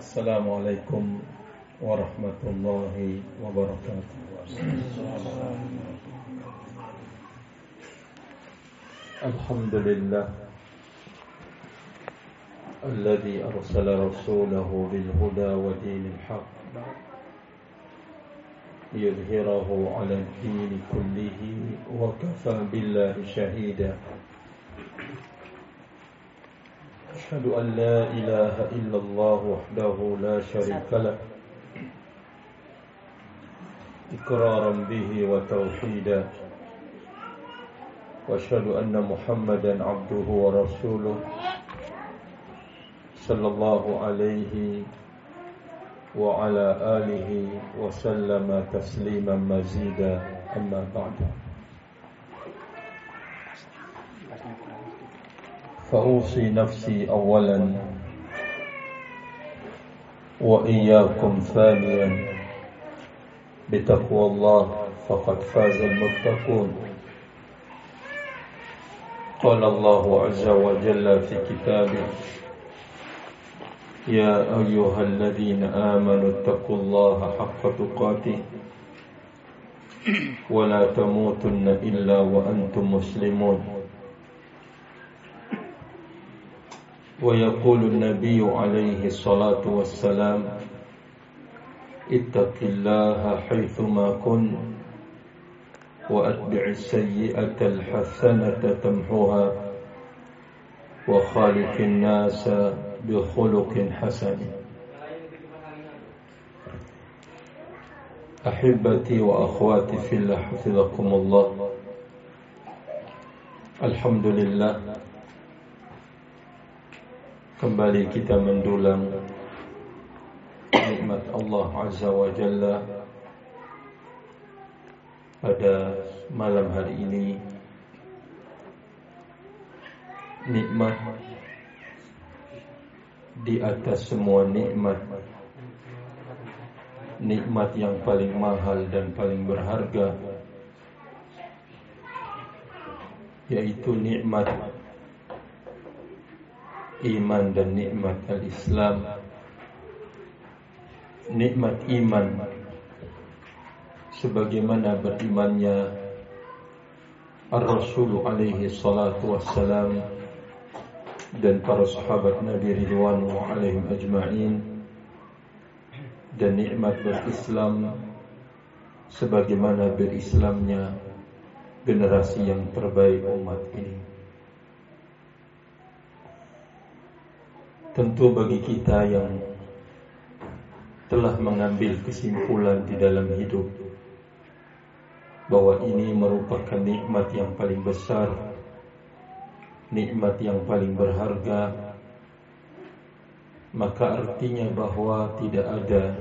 السلام عليكم ورحمة الله وبركاته. الحمد لله الذي أرسل رسوله بالهدى ودين الحق ليظهره على الدين كله وكفى بالله شهيدا. أشهد أن لا إله إلا الله وحده لا شريك له. إقرارا به وتوحيدا. وأشهد أن محمدا عبده ورسوله صلى الله عليه وعلى آله وسلم تسليما مزيدا. أما بعد. فأوصي نفسي أولا وإياكم ثانيا بتقوى الله فقد فاز المتقون. قال الله عز وجل في كتابه يا أيها الذين آمنوا اتقوا الله حق تقاته ولا تموتن إلا وأنتم مسلمون. ويقول النبي عليه الصلاة والسلام اتق الله حيثما كن وأتبع السيئة الحسنة تمحوها وخالق الناس بخلق حسن. أحبتي وأخواتي في الله حفظكم الله. الحمد لله. Kembali kita mendulang nikmat Allah Azza wa Jalla pada malam hari ini. Nikmat di atas semua nikmat. Nikmat yang paling mahal dan paling berharga yaitu nikmat iman dan nikmat al-Islam. Nikmat iman. Sebagaimana berimannya Ar-Rasul alaihi salatu wassalam dan para sahabat Nabi Ridwanu alaihim ajma'in. Dan nikmat berislam sebagaimana berislamnya generasi yang terbaik umat ini. Tentu bagi kita yang telah mengambil kesimpulan di dalam hidup bahwa ini merupakan nikmat yang paling besar nikmat yang paling berharga. Maka artinya bahwa tidak ada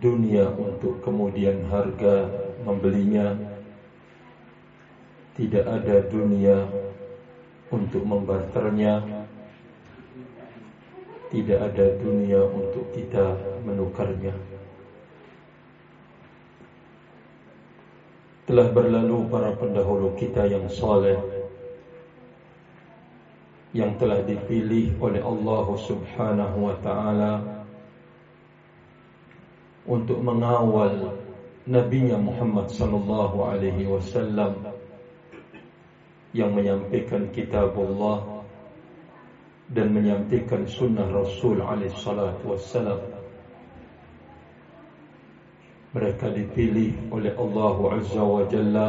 dunia untuk kemudian harga membelinya. Tidak ada dunia untuk membarternya tidak ada dunia untuk kita menukarnya. Telah berlalu para pendahulu kita yang soleh yang telah dipilih oleh Allah Subhanahu wa taala untuk mengawal Nabi Muhammad sallallahu alaihi wasallam yang menyampaikan kitab Allah dan menyampaikan sunnah Rasul alaihi salatu wassalam mereka dipilih oleh Allah Azza wa Jalla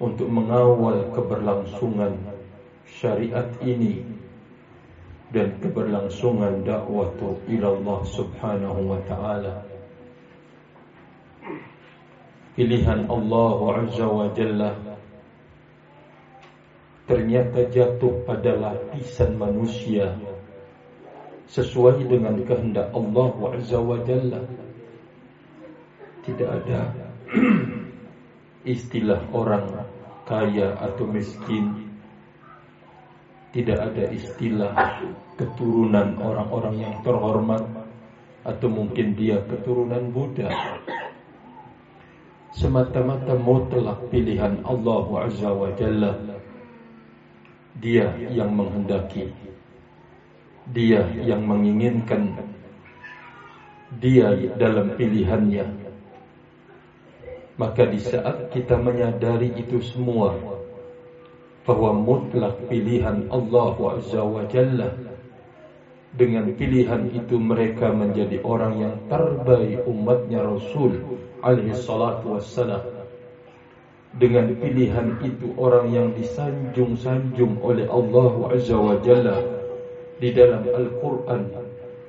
untuk mengawal keberlangsungan syariat ini dan keberlangsungan dakwah ila Allah Subhanahu wa taala. Pilihan Allah Azza wa Jalla ternyata jatuh pada lapisan manusia sesuai dengan kehendak Allah Azza wa Jalla. Tidak ada istilah orang kaya atau miskin tidak ada istilah keturunan orang-orang yang terhormat atau mungkin dia keturunan Buddha. Semata-mata mutlak pilihan Allah Azza wa Jalla. Dia yang menghendaki. Dia yang menginginkan. Dia dalam pilihannya. Maka di saat kita menyadari itu semua bahwa mutlak pilihan Allah wa Jalla dengan pilihan itu mereka menjadi orang yang terbaik umatnya Rasul alaihi salatu wassalam dengan pilihan itu orang yang disanjung-sanjung oleh Allah Azza wa Jalla di dalam Al-Quran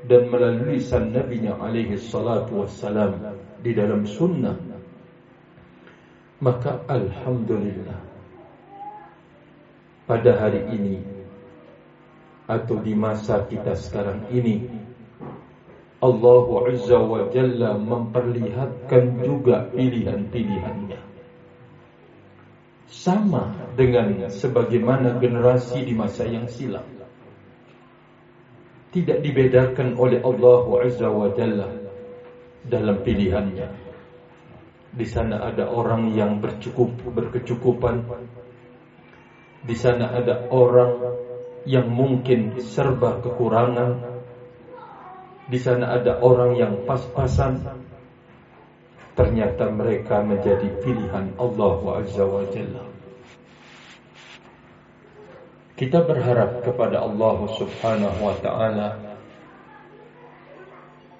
dan melalui lisan Nabi-Nya alaihi salatu wassalam di dalam sunnah. Maka Alhamdulillah pada hari ini atau di masa kita sekarang ini Allah Azza wa Jalla memperlihatkan juga pilihan-pilihannya sama dengan sebagaimana generasi di masa yang silam. Tidak dibedakan oleh Allah Azza wa Jalla dalam pilihannya. Di sana ada orang yang bercukup berkecukupan. Di sana ada orang yang mungkin serba kekurangan. Di sana ada orang yang pas-pasan ternyata mereka menjadi pilihan Allah Azza Jalla. Kita berharap kepada Allah Subhanahu wa taala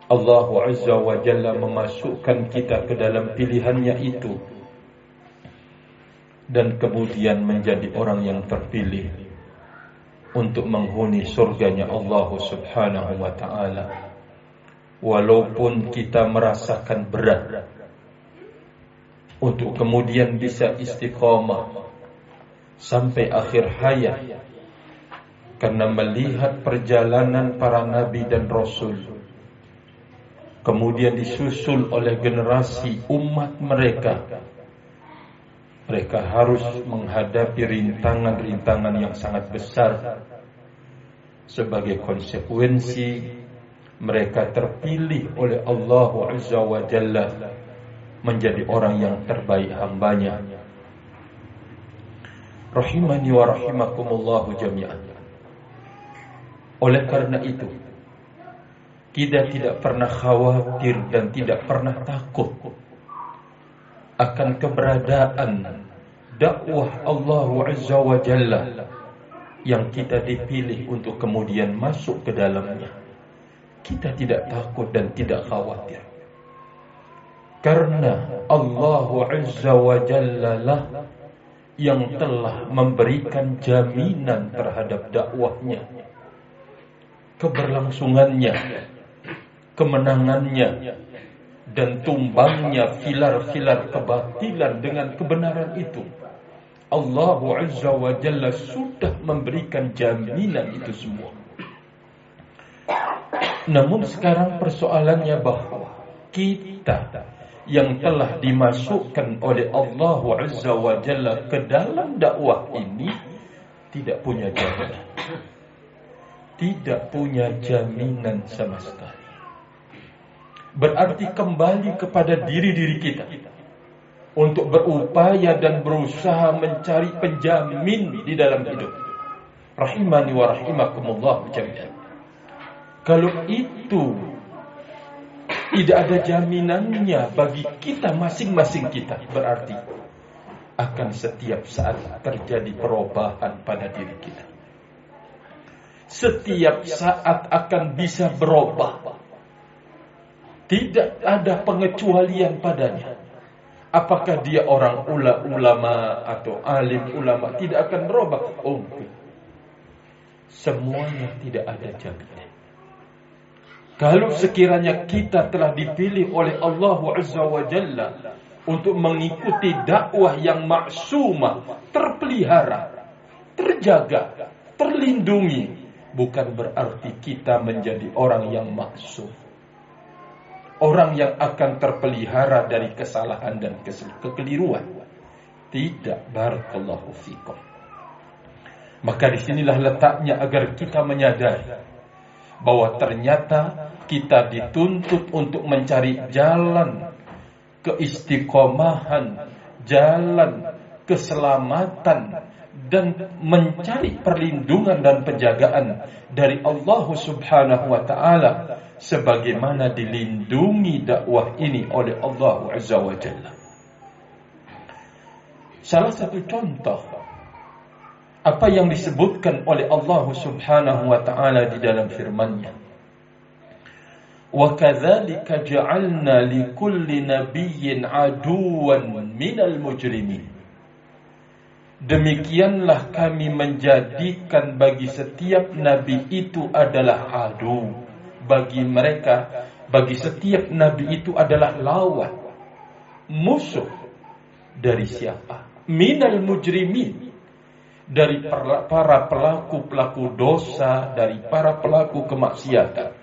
Allah Azza wa Jalla memasukkan kita ke dalam pilihannya itu dan kemudian menjadi orang yang terpilih untuk menghuni surganya Allah Subhanahu wa taala walaupun kita merasakan berat untuk kemudian bisa istiqamah sampai akhir hayat. Karena melihat perjalanan para nabi dan rasul kemudian disusul oleh generasi umat mereka mereka harus menghadapi rintangan-rintangan yang sangat besar. Sebagai konsekuensi mereka terpilih oleh Allah Azza wa Jalla menjadi orang yang terbaik hambanya. Rahimani wa rahimakumullahu jami'an. Oleh karena itu, kita tidak pernah khawatir dan tidak pernah takut akan keberadaan dakwah Allah Azza wa Jalla yang kita dipilih untuk kemudian masuk ke dalamnya. Kita tidak takut dan tidak khawatir. Karena Allah Azza wa Jalla yang telah memberikan jaminan terhadap dakwahnya. Keberlangsungannya, kemenangannya, dan tumbangnya filar-filar kebatilan dengan kebenaran itu. Allah Azza wa Jalla sudah memberikan jaminan itu semua. Namun sekarang persoalannya bahwa kita yang telah dimasukkan oleh Allah Azza wa Jalla ke dalam dakwah ini tidak punya jaminan. Tidak punya jaminan sama sekali. Berarti kembali kepada diri-diri kita untuk berupaya dan berusaha mencari penjamin di dalam hidup. Rahimani wa rahimakumullah jami'an. Kalau itu tidak ada jaminannya bagi kita masing-masing kita. Berarti akan setiap saat terjadi perubahan pada diri kita. Setiap saat akan bisa berubah. Tidak ada pengecualian padanya. Apakah dia orang ulama atau alim ulama tidak akan berubah? Oh, semuanya tidak ada jaminan. Kalau sekiranya kita telah dipilih oleh Allah Azza wa Jalla untuk mengikuti dakwah yang maksumah, terpelihara, terjaga, terlindungi, bukan berarti kita menjadi orang yang maksum. Orang yang akan terpelihara dari kesalahan dan kekeliruan. Tidak barakallahu fikum. Maka di sinilah letaknya agar kita menyadari bahwa ternyata kita dituntut untuk mencari jalan keistiqomahan, jalan keselamatan, dan mencari perlindungan dan penjagaan dari Allah Subhanahu wa taala sebagaimana dilindungi dakwah ini oleh Allah Azza wa Jalla. Salah satu contoh apa yang disebutkan oleh Allah Subhanahu wa taala di dalam firman-Nya. Kadzalika ja'alna likulli nabiyyin aduwan minal mujrimin. Demikianlah kami menjadikan bagi setiap nabi itu adalah adu. Bagi mereka, bagi setiap nabi itu adalah lawan. Musuh dari siapa? Minal mujrimin. Dari para pelaku-pelaku dosa, dari para pelaku kemaksiatan.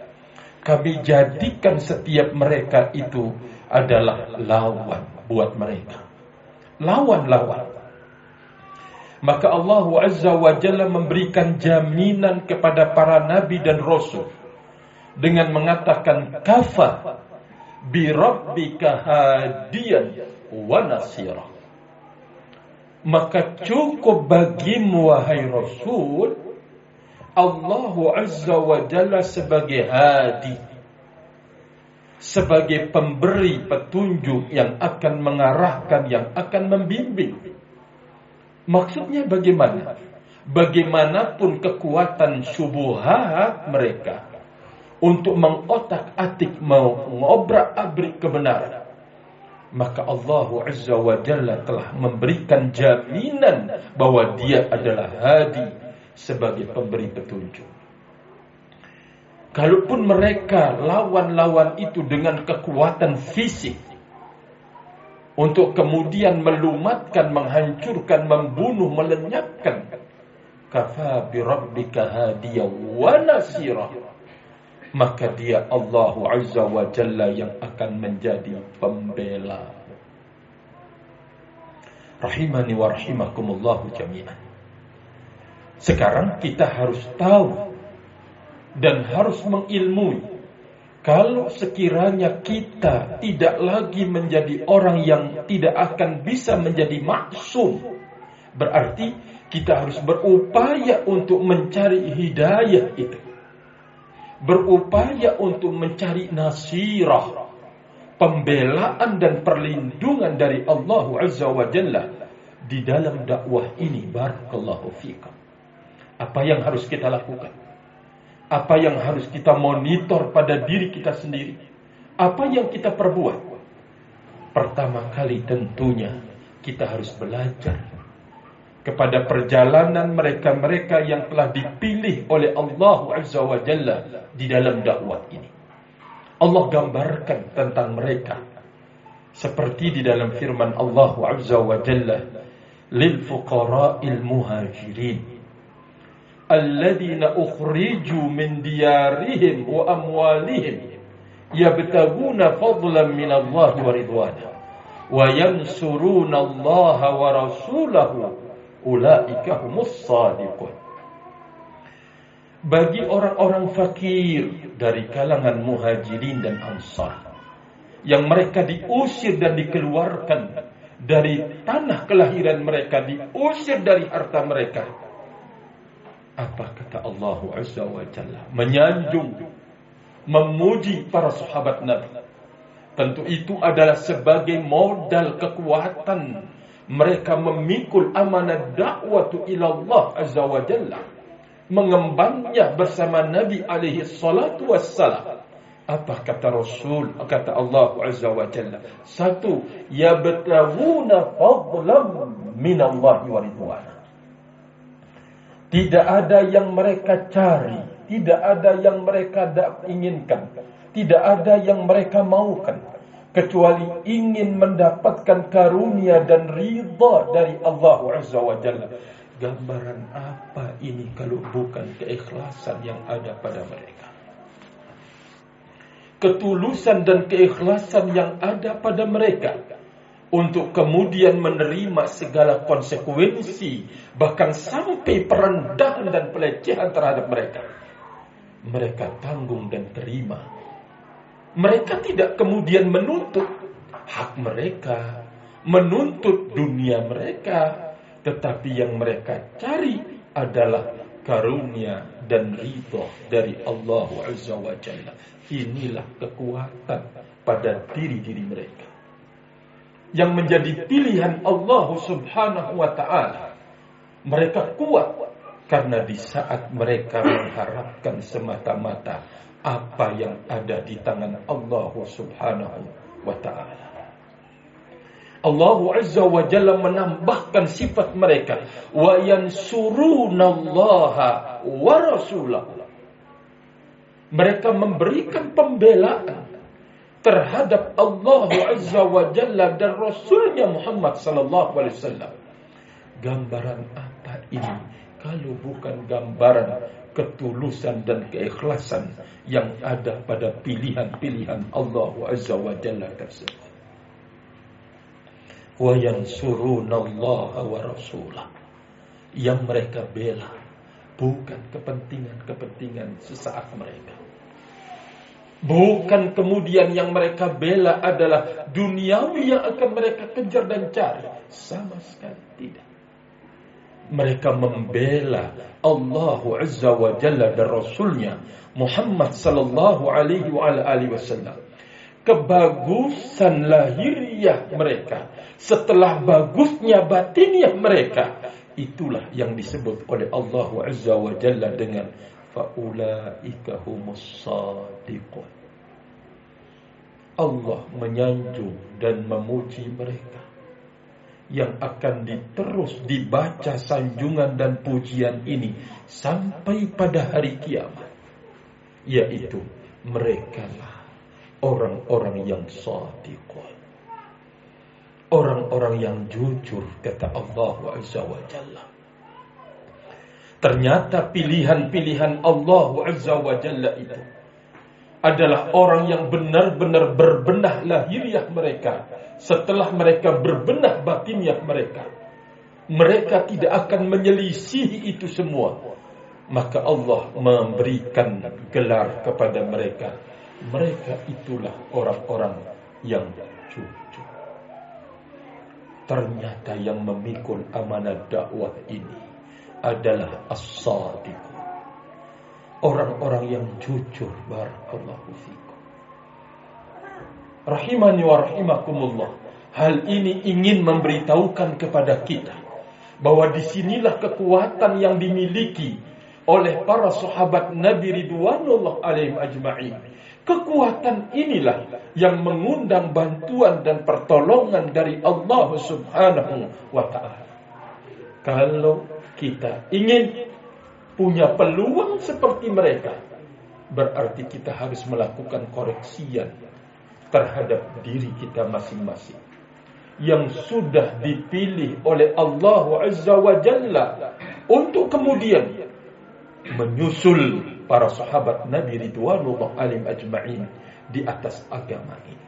Kami jadikan setiap mereka itu adalah lawan buat mereka. Lawan-lawan maka Allah Azza wa Jalla memberikan jaminan kepada para nabi dan rasul dengan mengatakan kafa bi rabbika hadiyan wa nasira maka cukup bagimu wahai rasul Allah Azza wa Jalla sebagai hadi. Sebagai pemberi petunjuk yang akan mengarahkan yang akan membimbing. Maksudnya bagaimana? Bagaimanapun kekuatan subuhat mereka untuk mengotak-atik mau mengobrak-abrik kebenaran, maka Allah Azza wa Jalla telah memberikan jaminan bahwa Dia adalah hadi sebagai pemberi petunjuk. Kalaupun mereka lawan-lawan itu dengan kekuatan fisik, untuk kemudian melumatkan, menghancurkan, membunuh, melenyapkan. Kafa bi rabbika. Maka dia Allah Azza wa Jalla yang akan menjadi pembela. Rahimani wa rahimakumullahu jami'an. Sekarang kita harus tahu dan harus mengilmui kalau sekiranya kita tidak lagi menjadi orang yang tidak akan bisa menjadi maksum, berarti kita harus berupaya untuk mencari hidayah itu. Berupaya untuk mencari nasirah, pembelaan dan perlindungan dari Allah Azza wa Jalla di dalam dakwah ini. Barakallahu fikum. Apa yang harus kita lakukan? Apa yang harus kita monitor pada diri kita sendiri? Apa yang kita perbuat? Pertama kali tentunya kita harus belajar kepada perjalanan mereka-mereka yang telah dipilih oleh Allah Azza wa Jalla di dalam dakwah ini. Allah gambarkan tentang mereka seperti di dalam firman Allah Azza wa Jalla lil fuqara'il muhajirin alladzina ukhriju min diyarihim wa amwalihim yabtaguna fadlan min Allah wa ridwana wa yansuruna Allah wa rasulahu ulaika humus sadiqun bagi orang-orang fakir dari kalangan muhajirin dan ansar yang mereka diusir dan dikeluarkan dari tanah kelahiran mereka diusir dari harta mereka apa kata Allah Azza wa Jalla? Menyanjung, memuji para sahabat Nabi. Tentu itu adalah sebagai modal kekuatan mereka memikul amanah dakwah ila Allah Azza wa Jalla. Mengembangnya bersama Nabi alaihi salatu wassalam. Apa kata Rasul? Kata Allah Azza wa Jalla. Satu, yabtaguna fadlan min Allah wa ridwana. Tidak ada yang mereka cari, tidak ada yang mereka inginkan, tidak ada yang mereka maukan kecuali ingin mendapatkan karunia dan ridha dari Allah Azza wa Jalla. Gambaran apa ini kalau bukan keikhlasan yang ada pada mereka? Ketulusan dan keikhlasan yang ada pada mereka untuk kemudian menerima segala konsekuensi bahkan sampai perendahan dan pelecehan terhadap mereka mereka tanggung dan terima mereka tidak kemudian menuntut hak mereka menuntut dunia mereka Tetapi yang mereka cari adalah karunia dan ridho dari Allah Azza wa Jalla. Inilah kekuatan pada diri-diri mereka. Yang menjadi pilihan Allah Subhanahu wa taala. Mereka kuat karena di saat mereka mengharapkan semata-mata apa yang ada di tangan Allah Subhanahu wa taala. Allah Azza wa Jalla menambahkan sifat mereka wa yansurunallaha wa rasulahu. Mereka memberikan pembelaan terhadap Allah Azza wa Jalla dan Rasulnya Muhammad sallallahu alaihi wasallam. Gambaran apa ini? Kalau bukan gambaran ketulusan dan keikhlasan yang ada pada pilihan-pilihan Allah Azza wa Jalla tersebut. Wa yansurunallaha wa rasulah. Yang mereka bela bukan kepentingan-kepentingan sesaat mereka bukan kemudian yang mereka bela adalah duniawi yang akan mereka kejar dan cari. Sama sekali tidak. Mereka membela Allah Azza wa Jalla dan Rasulnya Muhammad sallallahu alaihi wa alihi wasallam. Kebagusan lahiriah mereka setelah bagusnya batiniah mereka. Itulah yang disebut oleh Allah Azza wa Jalla dengan faulaika humus sadiqun Allah menyanjung dan memuji mereka yang akan diterus dibaca sanjungan dan pujian ini sampai pada hari kiamat yaitu mereka lah orang-orang yang sadiqun. Orang-orang yang jujur kata Allah Azza wa Jalla. Ternyata pilihan-pilihan Allah Azza wa Jalla itu adalah orang yang benar-benar berbenah lahiriah mereka setelah mereka berbenah batiniah mereka. Mereka tidak akan menyelisihi itu semua. Maka Allah memberikan gelar kepada mereka mereka itulah orang-orang yang jujur. Ternyata yang memikul amanah dakwah ini adalah as-sadiq. Orang-orang yang jujur barakallahu fikum. Rahimani wa rahimakumullah. Hal ini ingin memberitahukan kepada kita bahwa di sinilah kekuatan yang dimiliki oleh para sahabat Nabi Ridwanullah alaihim ajma'in Kekuatan inilah yang mengundang bantuan dan pertolongan dari Allah Subhanahu wa taala. Kalau kita ingin punya peluang seperti mereka, berarti kita harus melakukan koreksian terhadap diri kita masing-masing yang sudah dipilih oleh Allah Azza wa Jalla untuk kemudian menyusul para sahabat Nabi Ridwanullah alim ajma'in di atas agama ini.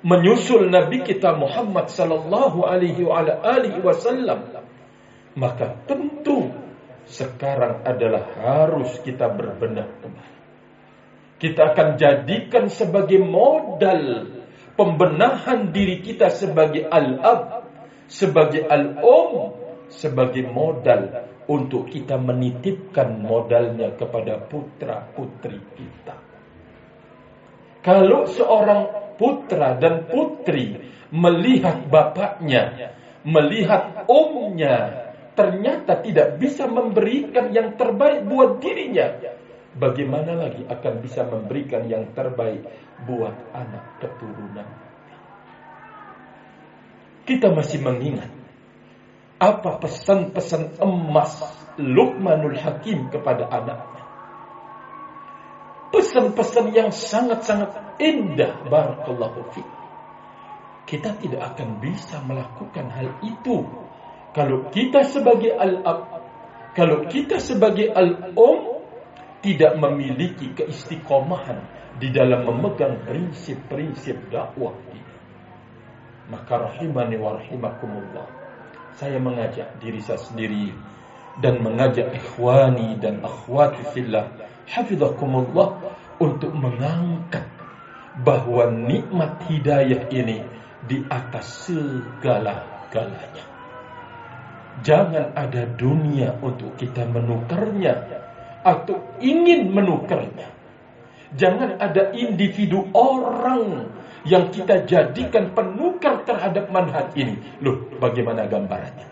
Menyusul Nabi kita Muhammad sallallahu alaihi wa alihi wasallam maka tentu sekarang adalah harus kita berbenah kembali. Kita akan jadikan sebagai modal pembenahan diri kita sebagai al-ab, sebagai al-um, sebagai modal untuk kita menitipkan modalnya kepada putra-putri kita. Kalau seorang putra dan putri melihat bapaknya, melihat omnya, ternyata tidak bisa memberikan yang terbaik buat dirinya, bagaimana lagi akan bisa memberikan yang terbaik buat anak keturunan? Kita masih mengingat apa pesan-pesan emas Luqmanul Hakim kepada anaknya. Pesan-pesan yang sangat-sangat indah barakallahu fi. Kita tidak akan bisa melakukan hal itu kalau kita sebagai al-ab, kalau kita sebagai al-um tidak memiliki keistiqomahan di dalam memegang prinsip-prinsip dakwah ini. Maka rahimani wa rahimakumullah saya mengajak diri saya sendiri dan mengajak ikhwani dan akhwati fillah hafizakumullah untuk mengangkat bahwa nikmat hidayah ini di atas segala-galanya. Jangan ada dunia untuk kita menukarnya atau ingin menukarnya. Jangan ada individu orang yang kita jadikan penukar terhadap manhaj ini. Loh, bagaimana gambarannya?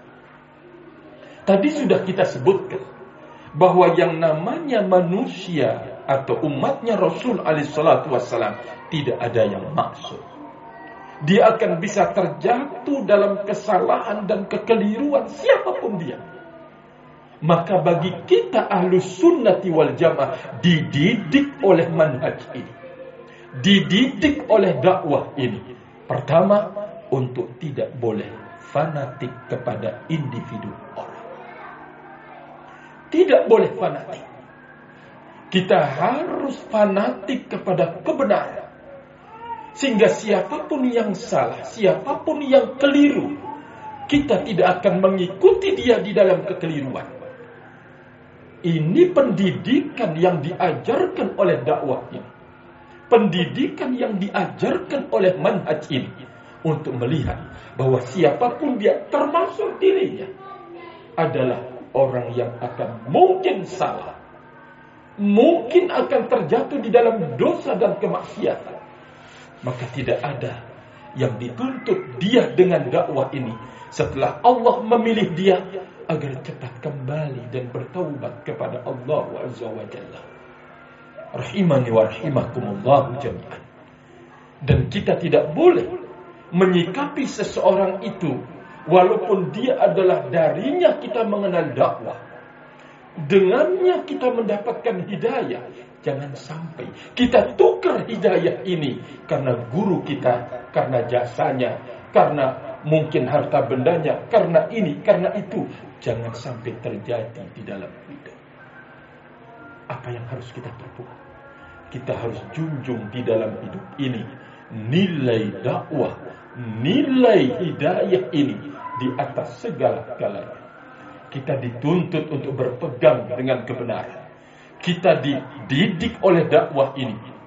Tadi sudah kita sebutkan bahwa yang namanya manusia atau umatnya Rasul alaihissalatu wassalam tidak ada yang maksud. Dia akan bisa terjatuh dalam kesalahan dan kekeliruan siapa pun dia. Maka bagi kita ahlu sunnati wal jamaah dididik oleh manhaj ini. Dididik oleh dakwah ini. Pertama, untuk tidak boleh fanatik kepada individu orang. Tidak boleh fanatik. Kita harus fanatik kepada kebenaran. Sehingga siapa pun yang salah, siapa pun yang keliru, kita tidak akan mengikuti dia di dalam kekeliruan. Ini pendidikan yang diajarkan oleh dakwah ini. Pendidikan yang diajarkan oleh manhaj ini. Untuk melihat bahwa siapa pun dia termasuk dirinya adalah orang yang akan mungkin salah. Mungkin akan terjatuh di dalam dosa dan kemaksiatan maka tidak ada yang dituntut dia dengan dakwah ini setelah Allah memilih dia agar cepat kembali dan bertaubat kepada Allah Azza wa Jalla. Rahimani wa rahimakumullah jami'an. Dan kita tidak boleh menyikapi seseorang itu walaupun dia adalah darinya kita mengenal dakwah. Dengannya kita mendapatkan hidayah Jangan sampai kita tukar hidayah ini karena guru kita, karena jasanya, karena mungkin harta bendanya, karena ini, karena itu. Jangan sampai terjadi di dalam hidup. Apa yang harus kita perbuat? Kita harus junjung di dalam hidup ini nilai dakwah, nilai hidayah ini di atas segala galanya. Kita dituntut untuk berpegang dengan kebenaran kita dididik oleh dakwah ini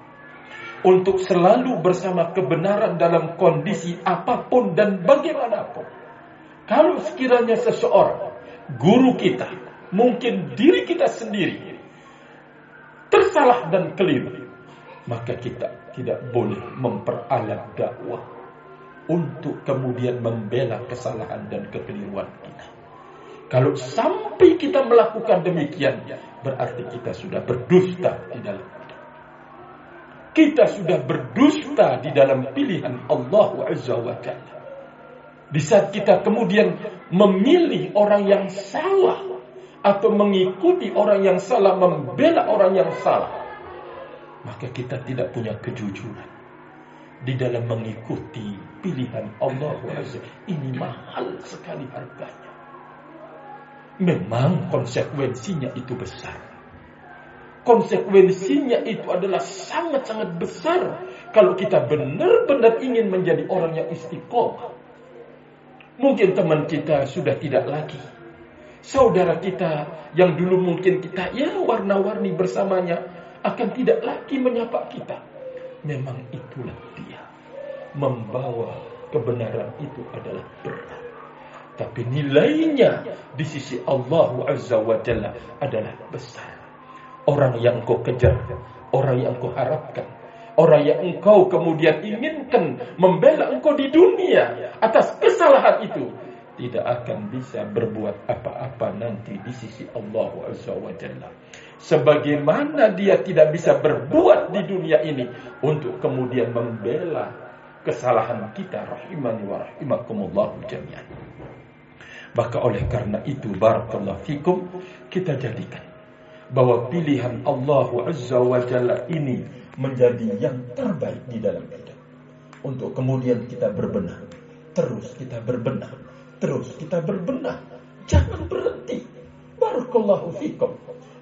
untuk selalu bersama kebenaran dalam kondisi apa pun dan bagaimanapun. Kalau sekiranya seseorang, guru kita, mungkin diri kita sendiri, tersalah dan keliru, maka kita tidak boleh memperalat dakwah untuk kemudian membela kesalahan dan kekeliruan kita. Kalau sampai kita melakukan demikian, berarti kita sudah berdusta di dalam kita sudah berdusta di dalam pilihan Allah Azza wa Jalla. Di saat kita kemudian memilih orang yang salah atau mengikuti orang yang salah, membela orang yang salah, maka kita tidak punya kejujuran di dalam mengikuti pilihan Allah Azza. Ini mahal sekali harganya. Memang konsekuensinya itu besar. Konsekuensinya itu adalah sangat-sangat besar kalau kita benar-benar ingin menjadi orang yang istiqomah. Mungkin teman kita sudah tidak lagi. Saudara kita yang dulu mungkin kita ya warna-warni bersamanya akan tidak lagi menyapa kita. Memang itulah dia. Membawa kebenaran itu adalah berat. Tapi nilainya di sisi Allah Azza wa Jalla adalah besar. Orang yang kau kejar, orang yang kau harapkan, orang yang engkau kemudian inginkan membela engkau di dunia atas kesalahan itu tidak akan bisa berbuat apa-apa nanti di sisi Allah Azza wa Jalla. Sebagaimana dia tidak bisa berbuat di dunia ini untuk kemudian membela kesalahan kita rahimani wa rahimakumullah jami'an. Maka oleh karena itu barakallahu fikum kita jadikan bahwa pilihan Allah Azza wa Jalla ini menjadi yang terbaik di dalam hidup. Untuk kemudian kita berbenah. Terus kita berbenah. Terus kita berbenah. Jangan berhenti. Barakallahu fikum.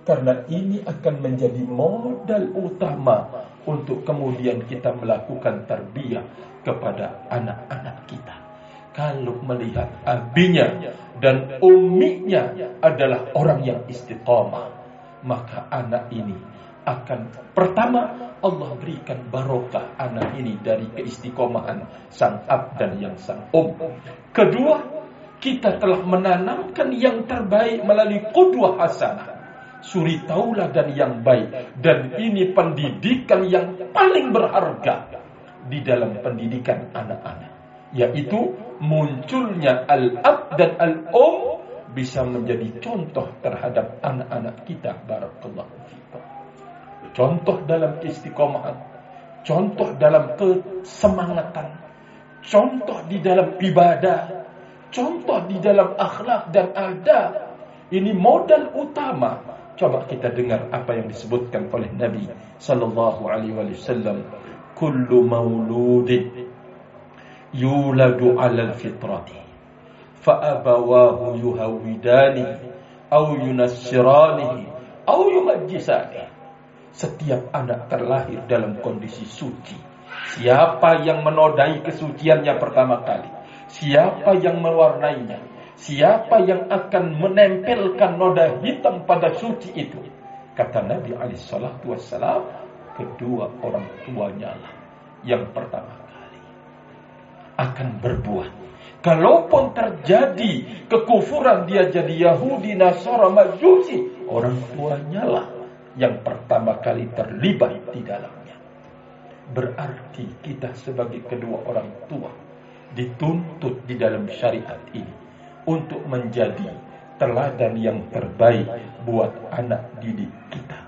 Karena ini akan menjadi modal utama untuk kemudian kita melakukan tarbiyah kepada anak-anak kita kalau melihat abinya dan uminya adalah orang yang istiqomah, maka anak ini akan pertama Allah berikan barokah anak ini dari keistiqomahan sang ab dan yang sang um. Kedua, Kita telah menanamkan yang terbaik melalui qudwah hasanah. Suri tauladan yang baik. Dan ini pendidikan yang paling berharga di dalam pendidikan anak-anak. Yaitu munculnya al-ab dan al-um bisa menjadi contoh terhadap anak-anak kita. Barakallahu. Contoh dalam istiqomahan. Contoh dalam kesemangatan. Contoh di dalam ibadah contoh di dalam akhlak dan adab. Ini modal utama. Coba kita dengar apa yang disebutkan oleh Nabi sallallahu alaihi wasallam. Kullu mauludin yuladu 'ala al-fitrati fa abawahu yuhawidani aw yunassirani aw yumajjisani. Setiap anak terlahir dalam kondisi suci. Siapa yang menodai kesuciannya pertama kali? Siapa yang mewarnainya? Siapa yang akan menempelkan noda hitam pada suci itu? Kata Nabi alaihissalatu wassalam, kedua orang tuanya lah yang pertama akan berbuat. Kalaupun terjadi kekufuran dia jadi Yahudi, Nasara, Majusi, orang tuanya lah yang pertama kali terlibat di dalamnya. Berarti kita sebagai kedua orang tua dituntut di dalam syariat ini untuk menjadi teladan yang terbaik buat anak didik kita.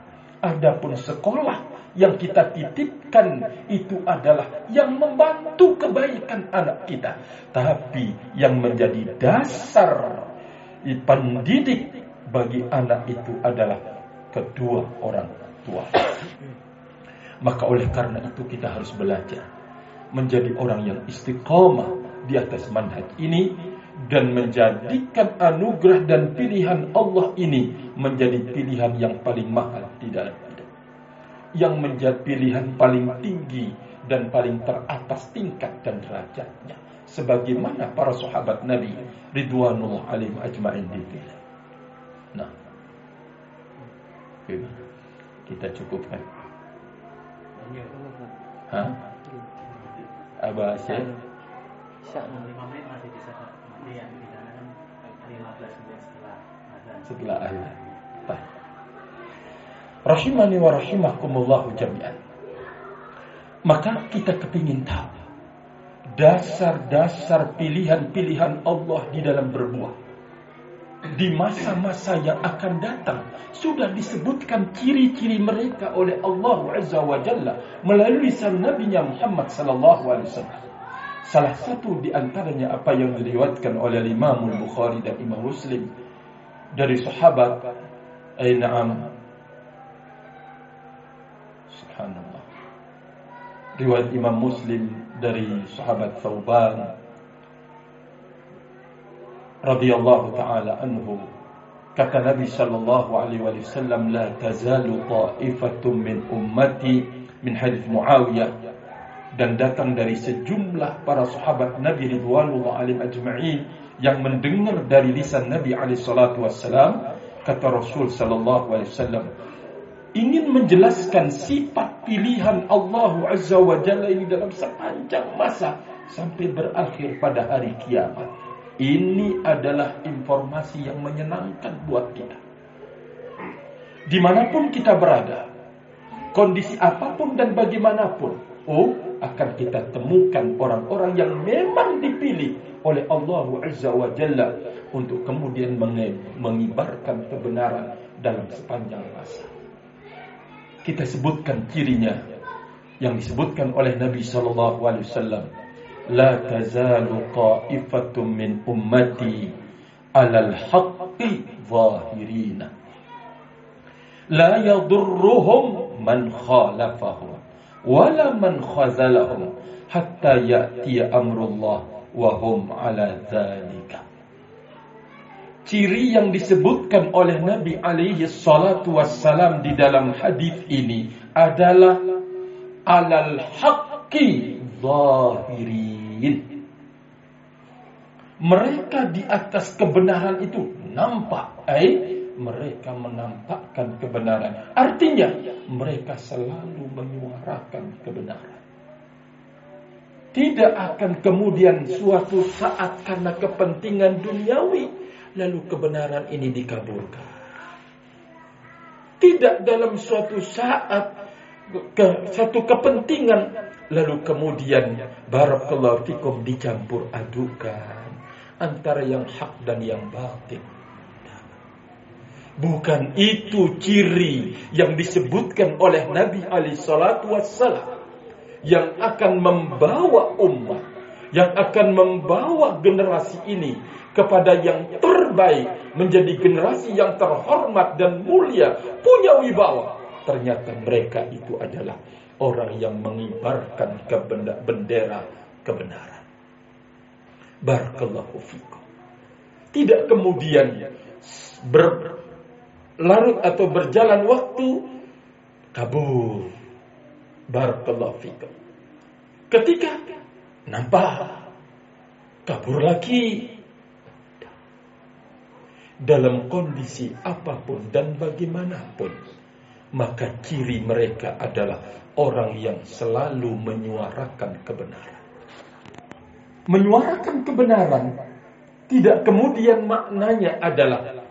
Adapun sekolah yang kita titipkan itu adalah yang membantu kebaikan anak kita, tapi yang menjadi dasar pendidik bagi anak itu adalah kedua orang tua. Maka oleh karena itu kita harus belajar menjadi orang yang istiqomah di atas manhaj ini dan menjadikan anugerah dan pilihan Allah ini menjadi pilihan yang paling mahal di. Yang menjadi pilihan paling tinggi dan paling teratas tingkat dan derajatnya. Sebagaimana para sahabat Nabi Ridwanullah alaihim ajma'in dipilih. Nah, kita cukupkan. Hah? Aba Syekh lima menit Rahimani wa rahimakumullah jami'an. Maka kita kepingin tahu dasar-dasar pilihan-pilihan Allah di dalam berbuah. Di masa-masa yang akan datang sudah disebutkan ciri-ciri mereka oleh Allah Azza wa Jalla melalui sang Nabi Muhammad sallallahu alaihi wasallam. Salah satu di antaranya apa yang diriwayatkan oleh Imam Bukhari dan Imam Muslim dari sahabat Ainam Subhanallah. Riwayat Imam Muslim dari sahabat Thauban radhiyallahu taala anhu Kata Nabi sallallahu alaihi wasallam, "La tazalu ta'ifatun min ummati min hadits Muawiyah." Dan datang dari sejumlah para sahabat Nabi ridwanullah alaihim ajma'in yang mendengar dari lisan Nabi alaihi salatu wasallam, kata Rasul sallallahu alaihi wasallam, ingin menjelaskan sifat pilihan Allah Azza wa Jalla ini dalam sepanjang masa sampai berakhir pada hari kiamat. Ini adalah informasi yang menyenangkan buat kita. Di mana pun kita berada, kondisi apa pun dan bagaimanapun, oh akan kita temukan orang-orang yang memang dipilih oleh Allah Azza wa Jalla untuk kemudian mengibarkan kebenaran dalam sepanjang masa kita sebutkan cirinya yang disebutkan oleh Nabi Shallallahu alaihi wasallam. La tazalu qa'ifatun min ummati alal haqqi zahirina. La yadurruhum man khalafahum wala man khazalahum hatta ya'ti amrullah wa hum ala dzalika Ciri yang disebutkan oleh Nabi alaihi salatu wassalam di dalam hadis ini adalah alal haqqi zahirin. Mereka di atas kebenaran itu nampak. Eh, mereka menampakkan kebenaran. Artinya, mereka selalu menyuarakan kebenaran. Tidak akan kemudian suatu saat karena kepentingan duniawi lalu kebenaran ini dikaburkan. Tidak dalam suatu saat ke, satu kepentingan lalu kemudian barakallahu fikum dicampur adukan antara yang hak dan yang batin. Bukan itu ciri yang disebutkan oleh Nabi Ali Salatu Wassalam yang akan membawa umat, yang akan membawa generasi ini kepada yang terbaik, menjadi generasi yang terhormat dan mulia, punya wibawa. Ternyata mereka itu adalah orang yang mengibarkan bendera kebenaran. Barakallahu fikum. Tidak kemudian berlarut atau berjalan waktu kabur Barakallahu fikum. Ketika nampak kabur lagi dalam kondisi apa pun dan bagaimanapun maka ciri mereka adalah orang yang selalu menyuarakan kebenaran. Menyuarakan kebenaran tidak kemudian maknanya adalah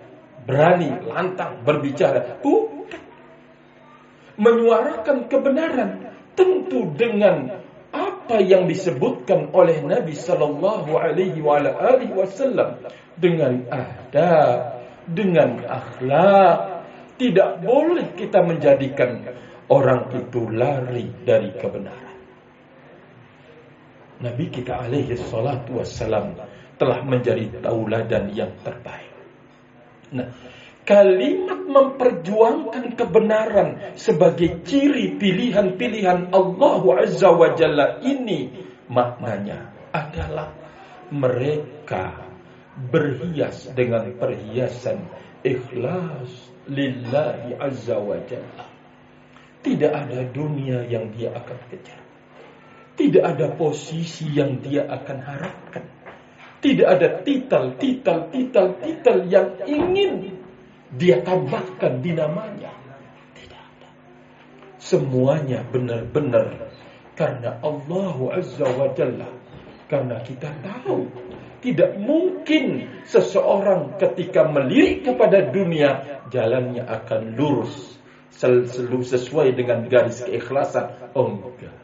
berani lantang berbicara. Bukan. Menyuarakan kebenaran tentu dengan apa yang disebutkan oleh Nabi Sallallahu Alaihi Wasallam dengan adab, dengan akhlak, tidak boleh kita menjadikan orang itu lari dari kebenaran. Nabi kita alaihi salatu wassalam telah menjadi tauladan yang terbaik. Nah, Kalimat memperjuangkan kebenaran sebagai ciri pilihan-pilihan Allah Azza wa Jalla ini maknanya adalah mereka berhias dengan perhiasan ikhlas lillahi azza wa jalla. Tidak ada dunia yang dia akan kejar. Tidak ada posisi yang dia akan harapkan. Tidak ada titel, titel, titel, titel yang ingin dia tambahkan di namanya. Tidak ada. Semuanya benar-benar karena Allah Azza wa Jalla. Karena kita tahu tidak mungkin seseorang ketika melirik kepada dunia jalannya akan lurus selalu sesuai dengan garis keikhlasan. Oh enggak.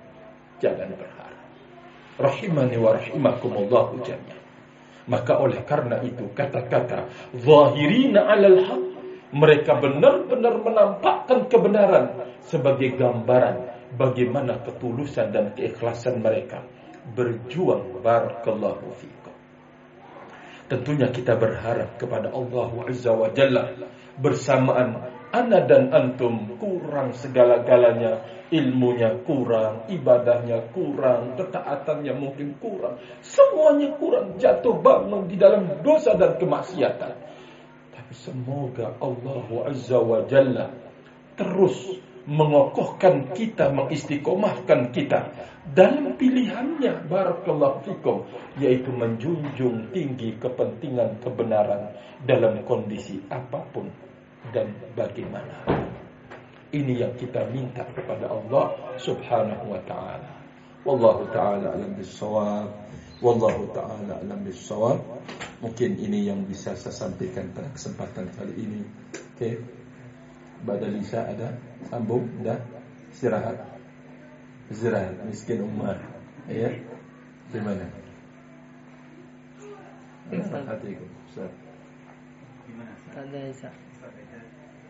Jangan berharap. Rahimani wa rahimakumullahu jami'an. Maka oleh karena itu kata-kata zahirina alal haq mereka benar-benar menampakkan kebenaran sebagai gambaran bagaimana ketulusan dan keikhlasan mereka. Berjuang barakallahu fikum. Tentunya kita berharap kepada Allah Azza wa Jalla. Bersamaan ana dan antum kurang segala-galanya. Ilmunya kurang, ibadahnya kurang, ketaatannya mungkin kurang, semuanya kurang, jatuh bangun di dalam dosa dan kemaksiatan. Semoga Allah Azza wa Jalla terus mengokohkan kita, mengistiqomahkan kita dalam pilihannya barakallahu fikum yaitu menjunjung tinggi kepentingan kebenaran dalam kondisi apa pun dan bagaimana. Ini yang kita minta kepada Allah Subhanahu wa taala. Wallahu taala alam bisawab. Wallahu taala alam bisawab. Mungkin ini yang bisa saya sampaikan pada kesempatan kali ini. Oke. Okay. Badal Isya ada sambung dah istirahat. Istirahat miskin Umar. Ya. Di mana? Ustaz. Gimana? Ada Isya.